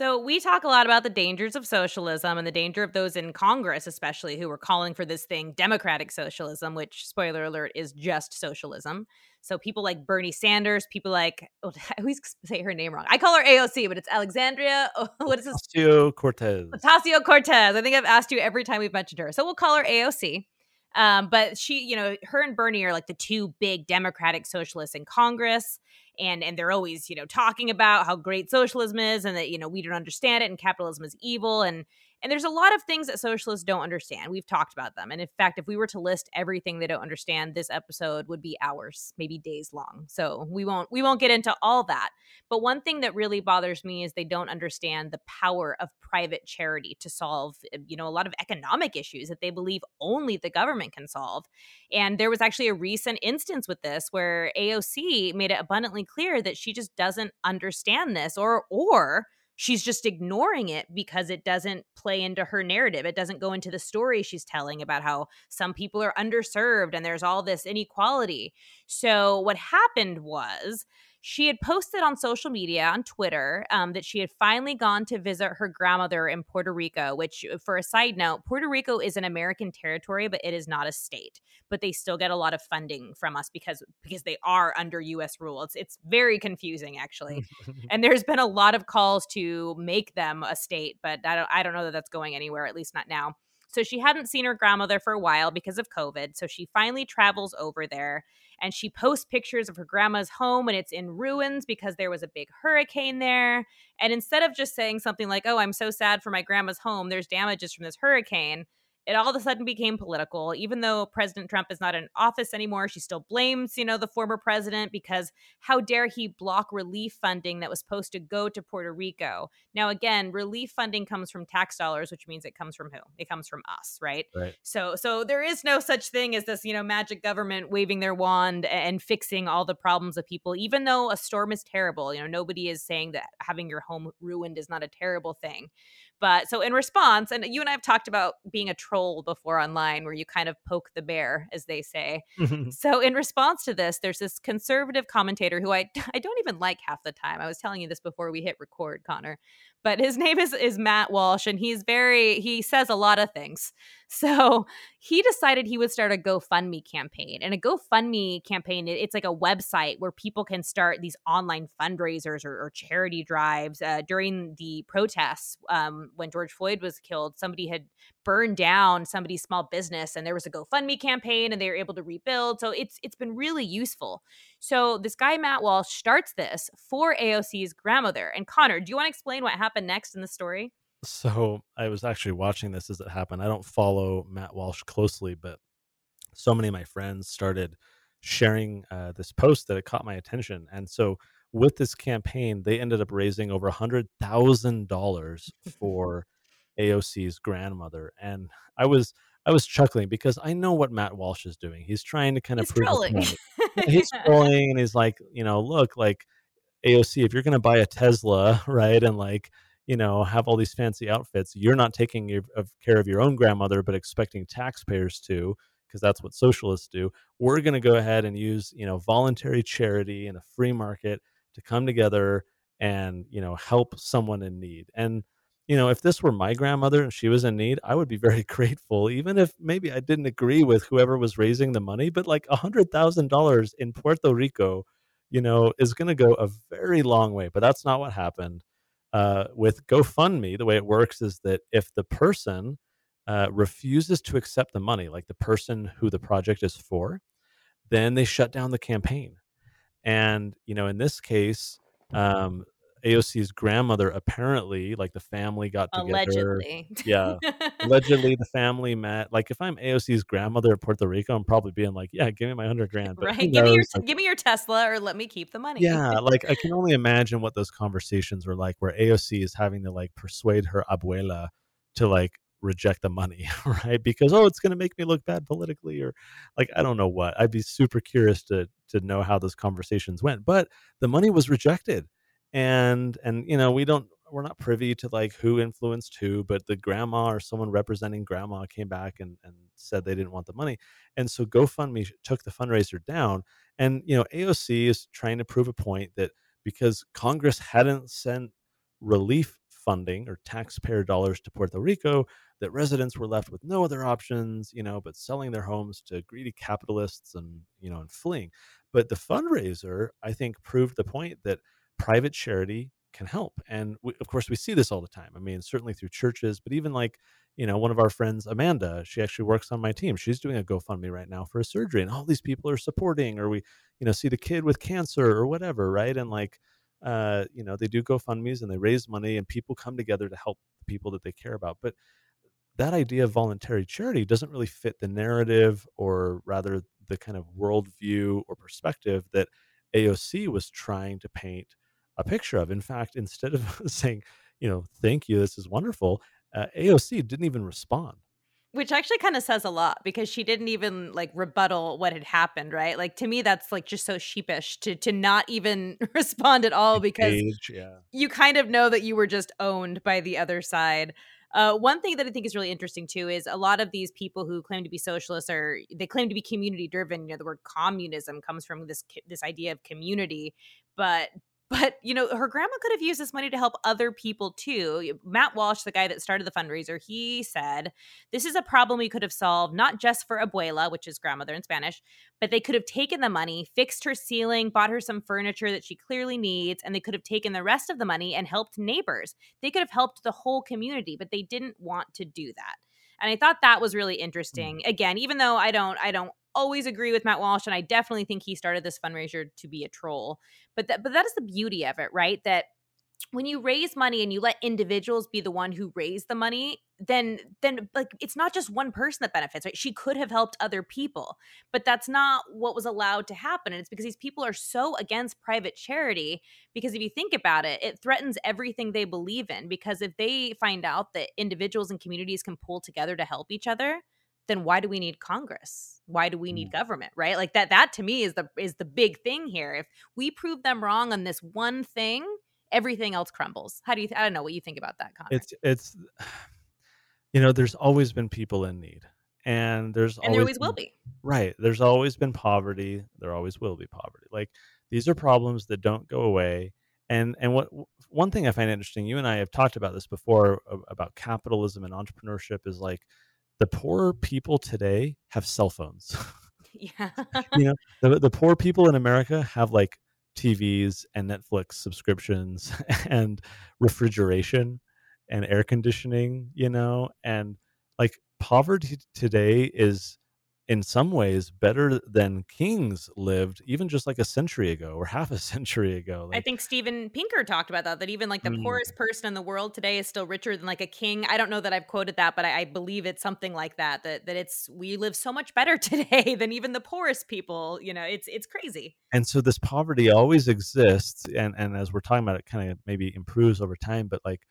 So, we talk a lot about the dangers of socialism and the danger of those in Congress, especially who are calling for this thing democratic socialism, which, spoiler alert, is just socialism. So, people like Bernie Sanders, people like, oh, I always say her name wrong. I call her AOC, but it's Alexandria. Oh, what is this? Ocasio Cortez. Ocasio Cortez. I think I've asked you every time we've mentioned her. So, we'll call her AOC. Um, but she, you know, her and Bernie are like the two big democratic socialists in Congress and and they're always you know talking about how great socialism is and that you know we don't understand it and capitalism is evil and and there's a lot of things that socialists don't understand. We've talked about them. And in fact, if we were to list everything they don't understand, this episode would be hours, maybe days long. So we won't we won't get into all that. But one thing that really bothers me is they don't understand the power of private charity to solve, eh, you know, a lot of economic issues that they believe only the government can solve. And there was actually a recent instance with this where AOC made it abundantly clear that she just doesn't understand this or or she's just ignoring it because it doesn't play into her narrative. It doesn't go into the story she's telling about how some people are underserved and there's all this inequality. So, what happened was she had posted on social media on Twitter um, that she had finally gone to visit her grandmother in Puerto Rico, which, uh, for a side note, Puerto Rico is an American territory, but it is not a state. But they still get a lot of funding from us because because they are under U.S. rule. It's it's very confusing actually, and there's been a lot of calls to make them a state, but I don't I don't know that that's going anywhere, at least not now. So she hadn't seen her grandmother for a while because of COVID. So she finally travels over there and she posts pictures of her grandma's home and it's in ruins because there was a big hurricane there. And instead of just saying something like, oh, I'm so sad for my grandma's home, there's damages from this hurricane, it all of a sudden became political. Even though president trump is not in office anymore she still blames you know the former president because how dare he block relief funding that was supposed to go to puerto rico? Now again relief funding comes from tax dollars which means it comes from who? It comes from us right, right. so so there is no such thing as this you know magic government waving their wand and fixing all the problems of people even though a storm is terrible. You know nobody is saying that having your home ruined is not a terrible thing. But so in response, and you and I have talked about being a troll before online where you kind of poke the bear, as they say. Mm-hmm. so in response to this, there's this conservative commentator who I I don't even like half the time. I was telling you this before we hit record, Connor but his name is is Matt Walsh and he's very he says a lot of things. So he decided he would start a GoFundMe campaign. And a GoFundMe campaign, it's like a website where people can start these online fundraisers or, or charity drives. Uh, during the protests um, when George Floyd was killed, somebody had burned down somebody's small business and there was a GoFundMe campaign and they were able to rebuild. So it's it's been really useful. So this guy Matt Walsh starts this for AOC's grandmother. And Connor, do you want to explain what happened next in the story? So I was actually watching this as it happened. I don't follow Matt Walsh closely, but so many of my friends started sharing uh, this post that it caught my attention. And so with this campaign, they ended up raising over a hundred thousand dollars for AOC's grandmother. And I was I was chuckling because I know what Matt Walsh is doing. He's trying to kind of he's trolling. he's trolling and he's like, you know, look, like AOC, if you're going to buy a Tesla, right, and like, you know, have all these fancy outfits, you're not taking your, of care of your own grandmother, but expecting taxpayers to, because that's what socialists do. We're going to go ahead and use, you know, voluntary charity and a free market to come together and, you know, help someone in need. And you know, if this were my grandmother and she was in need, I would be very grateful, even if maybe I didn't agree with whoever was raising the money. But like a hundred thousand dollars in Puerto Rico, you know, is going to go a very long way. But that's not what happened. Uh, with GoFundMe, the way it works is that if the person uh, refuses to accept the money, like the person who the project is for, then they shut down the campaign. And you know, in this case, um, AOC's grandmother apparently, like the family got together. Allegedly. Yeah. Allegedly the family met. Like if I'm AOC's grandmother in Puerto Rico, I'm probably being like, Yeah, give me my hundred grand. But right. Give me your like, give me your Tesla or let me keep the money. Yeah. like I can only imagine what those conversations were like where AOC is having to like persuade her abuela to like reject the money, right? Because oh, it's going to make me look bad politically, or like I don't know what. I'd be super curious to to know how those conversations went. But the money was rejected, and and you know we don't we're not privy to like who influenced who, but the grandma or someone representing grandma came back and, and said they didn't want the money. And so GoFundMe took the fundraiser down. And, you know, AOC is trying to prove a point that because Congress hadn't sent relief funding or taxpayer dollars to Puerto Rico, that residents were left with no other options, you know, but selling their homes to greedy capitalists and, you know, and fleeing. But the fundraiser, I think, proved the point that private charity can help. And we, of course, we see this all the time. I mean, certainly through churches, but even like, you know, one of our friends, Amanda, she actually works on my team. She's doing a GoFundMe right now for a surgery, and all these people are supporting, or we, you know, see the kid with cancer or whatever, right? And like, uh, you know, they do GoFundMe's and they raise money, and people come together to help the people that they care about. But that idea of voluntary charity doesn't really fit the narrative, or rather, the kind of worldview or perspective that AOC was trying to paint a picture of. In fact, instead of saying, you know, thank you, this is wonderful, uh, AOC didn't even respond. Which actually kind of says a lot because she didn't even like rebuttal what had happened, right? Like to me, that's like just so sheepish to to not even respond at all because Engage, yeah. you kind of know that you were just owned by the other side. Uh, one thing that I think is really interesting too is a lot of these people who claim to be socialists are they claim to be community driven. You know, the word communism comes from this this idea of community, but but you know her grandma could have used this money to help other people too matt walsh the guy that started the fundraiser he said this is a problem we could have solved not just for abuela which is grandmother in spanish but they could have taken the money fixed her ceiling bought her some furniture that she clearly needs and they could have taken the rest of the money and helped neighbors. They could have helped the whole community but they didn't want to do that. And i thought that was really mm. interesting. Again even though i don't i don't always agree with Matt Walsh, and I definitely think he started this fundraiser to be a troll. But that, but that is the beauty of it, right? That when you raise money and you let individuals be the one who raise the money then then like it's not just one person that benefits right she could have helped other people but that's not what was allowed to happen and it's because these people are so against private charity because if you think about it it threatens everything they believe in because if they find out that individuals and communities can pull together to help each other then why do we need congress? Why do we need mm. government right? Like that that to me is the is the big thing here. If we prove them wrong on this one thing everything else crumbles. How do you th- i don't know what you think about that Connor. it's it's you know there's always been people in need and there's and always there always been, will be. Right there's always been poverty there always will be poverty. Like these are problems that don't go away and and what one thing i find interesting you and i have talked about this before about capitalism and entrepreneurship is like the poor people today have cell phones. Yeah. you know, the, the poor people in America have like TVs and Netflix subscriptions and refrigeration and air conditioning, you know, and like poverty today is in some ways better than kings lived even just like a century ago or half a century ago like, i think steven pinker talked about that that even like the mm. poorest person in the world today is still richer than like a king. I don't know that i've quoted that but I, I, believe it's something like that that that it's we live so much better today than even the poorest people you know it's it's crazy. And so this poverty always exists and and as we're talking about it kind of maybe improves over time but like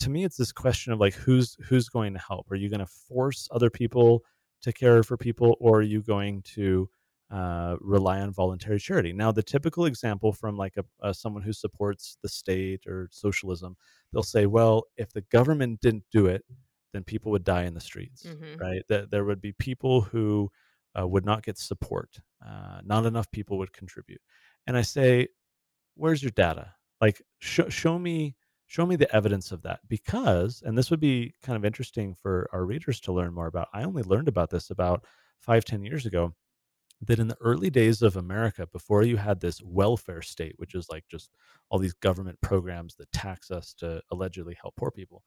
to me it's this question of like who's who's going to help? Are you going to force other people to care for people, or are you going to uh, rely on voluntary charity? Now, the typical example from like a, a, someone who supports the state or socialism, they'll say, "Well, if the government didn't do it, then people would die in the streets, mm-hmm. right? That there would be people who uh, would not get support. Uh, not enough people would contribute." And I say, "Where's your data? Like, sh- show me." Show me the evidence of that because and this would be kind of interesting for our readers to learn more about i only learned about this about five ten years ago that in the early days of america before you had this welfare state which is like just all these government programs that tax us to allegedly help poor people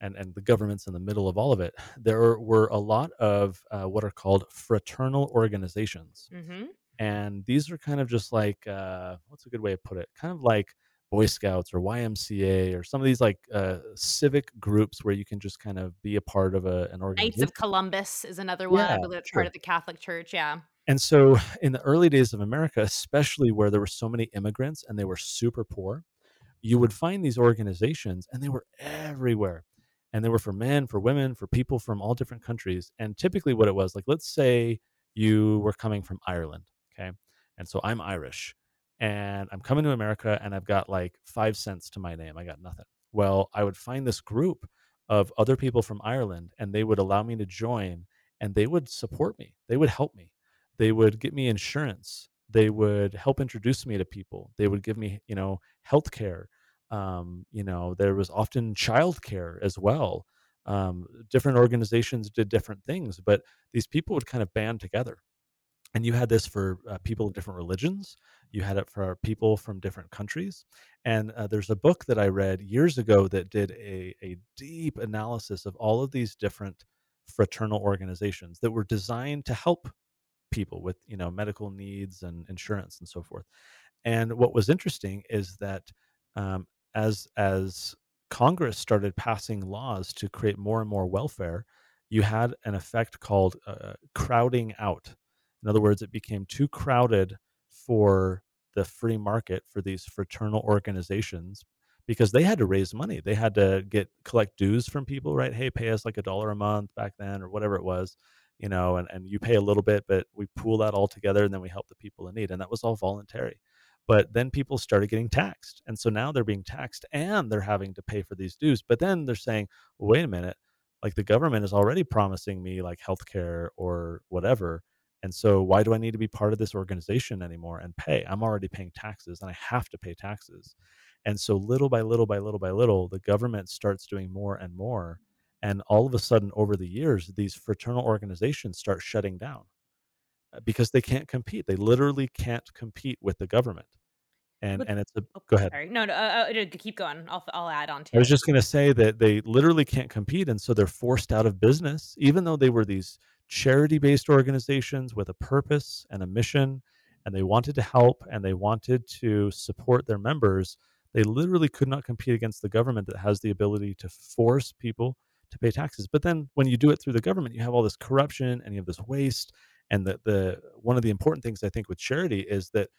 and and the government's in the middle of all of it there were a lot of uh, what are called fraternal organizations mm-hmm. and these are kind of just like uh, what's a good way to put it kind of like Boy Scouts or YMCA or some of these like uh, civic groups where you can just kind of be a part of a, an organization. Knights of Columbus is another one. Yeah, I believe it's sure. part of the Catholic Church. Yeah. And so in the early days of America, especially where there were so many immigrants and they were super poor, you would find these organizations and they were everywhere. And they were for men, for women, for people from all different countries. And typically what it was, like let's say you were coming from Ireland, okay? And so I'm Irish and I'm coming to America and I've got like five cents to my name. I got nothing. well, I would find this group of other people from Ireland and they would allow me to join and they would support me. They would help me. They would get me insurance. They would help introduce me to people. They would give me, you know, health care. Um, you know, there was often childcare as well. Um, different organizations did different things, but these people would kind of band together. And you had this for uh, people of different religions. You had it for people from different countries. And uh, there's a book that I read years ago that did a, a deep analysis of all of these different fraternal organizations that were designed to help people with you know medical needs and insurance and so forth and what was interesting is that um, as as congress started passing laws to create more and more welfare you had an effect called uh, crowding out in other words it became too crowded for the free market for these fraternal organizations because they had to raise money. They had to get collect dues from people, right? Hey, pay us like a dollar a month back then or whatever it was, you know, and, and you pay a little bit, but we pool that all together and then we help the people in need. And that was all voluntary. But then people started getting taxed. And so now they're being taxed and they're having to pay for these dues. But then they're saying, well, wait a minute, like the government is already promising me like healthcare or whatever. And so why do I need to be part of this organization anymore and pay? I'm already paying taxes and I have to pay taxes. And so little by little by little by little, the government starts doing more and more. And all of a sudden, over the years, these fraternal organizations start shutting down uh, because they can't compete. They literally can't compete with the government. And and it's a oh, go ahead. sorry. No, no, uh, uh, keep going. I'll I'll add on to. It. I was it. just going to say that they literally can't compete, and so they're forced out of business, even though they were these charity-based organizations with a purpose and a mission, and they wanted to help and they wanted to support their members. They literally could not compete against the government that has the ability to force people to pay taxes. But then, when you do it through the government, you have all this corruption and you have this waste. And the the one of the important things I think with charity is that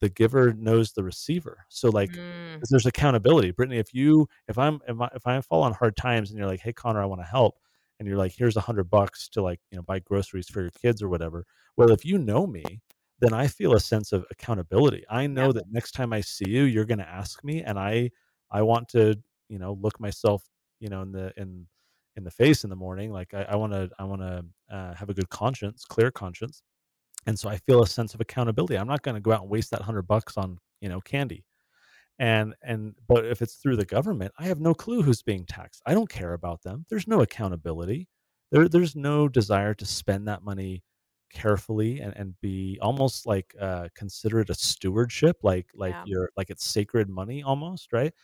the giver knows the receiver. So like Mm, there's accountability. Brittany, if you if I'm if I, if I fall on hard times and you're like, hey Connor, I want to help, and you're like, here's a hundred bucks to like you know buy groceries for your kids or whatever. Well, if you know me, then I feel a sense of accountability. I know Yep. that next time I see you, you're going to ask me, and I I want to you know look myself you know in the in in the face in the morning. Like I want to I want to uh, have a good conscience, clear conscience and so I feel a sense of accountability. I'm not going to go out and waste that hundred bucks on you know candy. And and but if it's through the government, I have no clue who's being taxed. I don't care about them. There's no accountability. There there's no desire to spend that money carefully and, and be almost like uh consider it a stewardship like like yeah. you're like it's sacred money almost right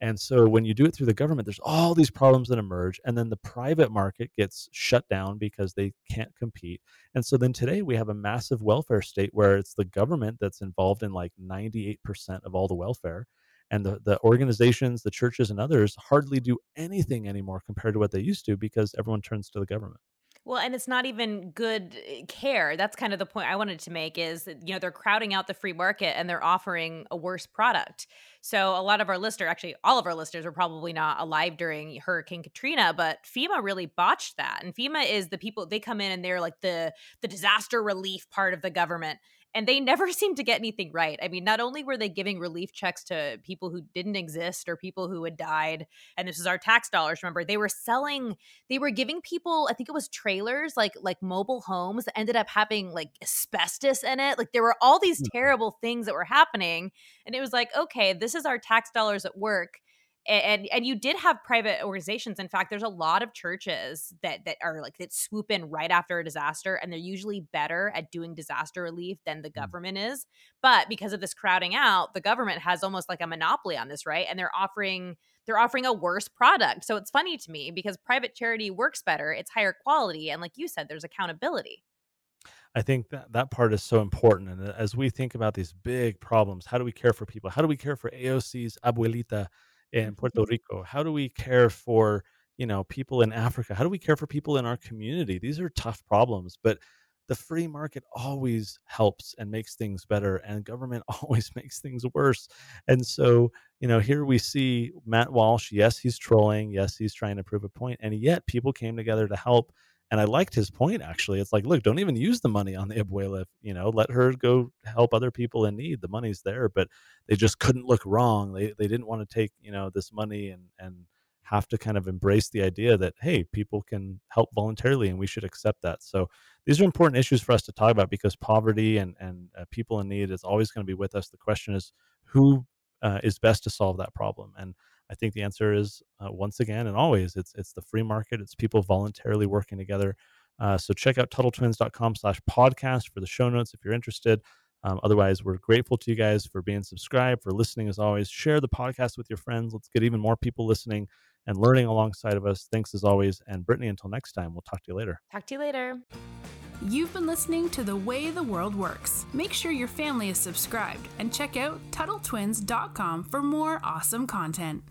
and so when you do it through the government, there's all these problems that emerge. And then the private market gets shut down because they can't compete. And so then today we have a massive welfare state where it's the government that's involved in like 98% of all the welfare. And the, the organizations, the churches, and others hardly do anything anymore compared to what they used to because everyone turns to the government. Well, and it's not even good eh, care. That's kind of the point I wanted to make is that, you know, they're crowding out the free market and they're offering a worse product. So a lot of our listeners, actually all of our listeners were probably not alive during Hurricane Katrina, but FEMA really botched that. And FEMA is the people they come in and they're like the the disaster relief part of the government. And they never seem to get anything right. I mean, not only were they giving relief checks to people who didn't exist or people who had died, and this is our tax dollars, remember, they were selling they were giving people i think it was trailers like like mobile homes that ended up having like asbestos in it like there were all these Mhm. terrible things that were happening and it was like okay this is our tax dollars at work and and you did have private organizations in fact there's a lot of churches that that are like that swoop in right after a disaster and they're usually better at doing disaster relief than the Mm. government is but because of this crowding out the government has almost like a monopoly on this right and they're offering they're offering a worse product. So it's funny to me because private charity works better, it's higher quality, and like you said, there's accountability. I think that that part is so important. And as we think about these big problems, how do we care for people? How do we care for AOC's abuelita in Puerto mm-hmm. Rico? How do we care for you know people in Africa? How do we care for people in our community? These are tough problems, but the free market always helps and makes things better, and government always makes things worse. And so, you know, here we see Matt Walsh. Yes, he's trolling. Yes, he's trying to prove a point, and yet people came together to help And I liked his point actually. It's like, look, don't even use the money on the abuela. You know, let her go help other people in need. The money's there, but they just couldn't look wrong. They they didn't want to take you know this money and and have to kind of embrace the idea that hey people can help voluntarily and we should accept that so these are important issues for us to talk about because poverty and and uh, people in need is always going to be with us the question is who uh, is best to solve that problem and i think the answer is uh, once again and always it's it's the free market it's people voluntarily working together uh, so check out tuttletwins.com slash podcast for the show notes if you're interested um, otherwise, we're grateful to you guys for being subscribed, for listening as always. Share the podcast with your friends. Let's get even more people listening and learning alongside of us. Thanks as always. And Brittany, until next time, we'll talk to you later. Talk to you later. You've been listening to The Way the World Works. Make sure your family is subscribed and check out TuttleTwins.com for more awesome content.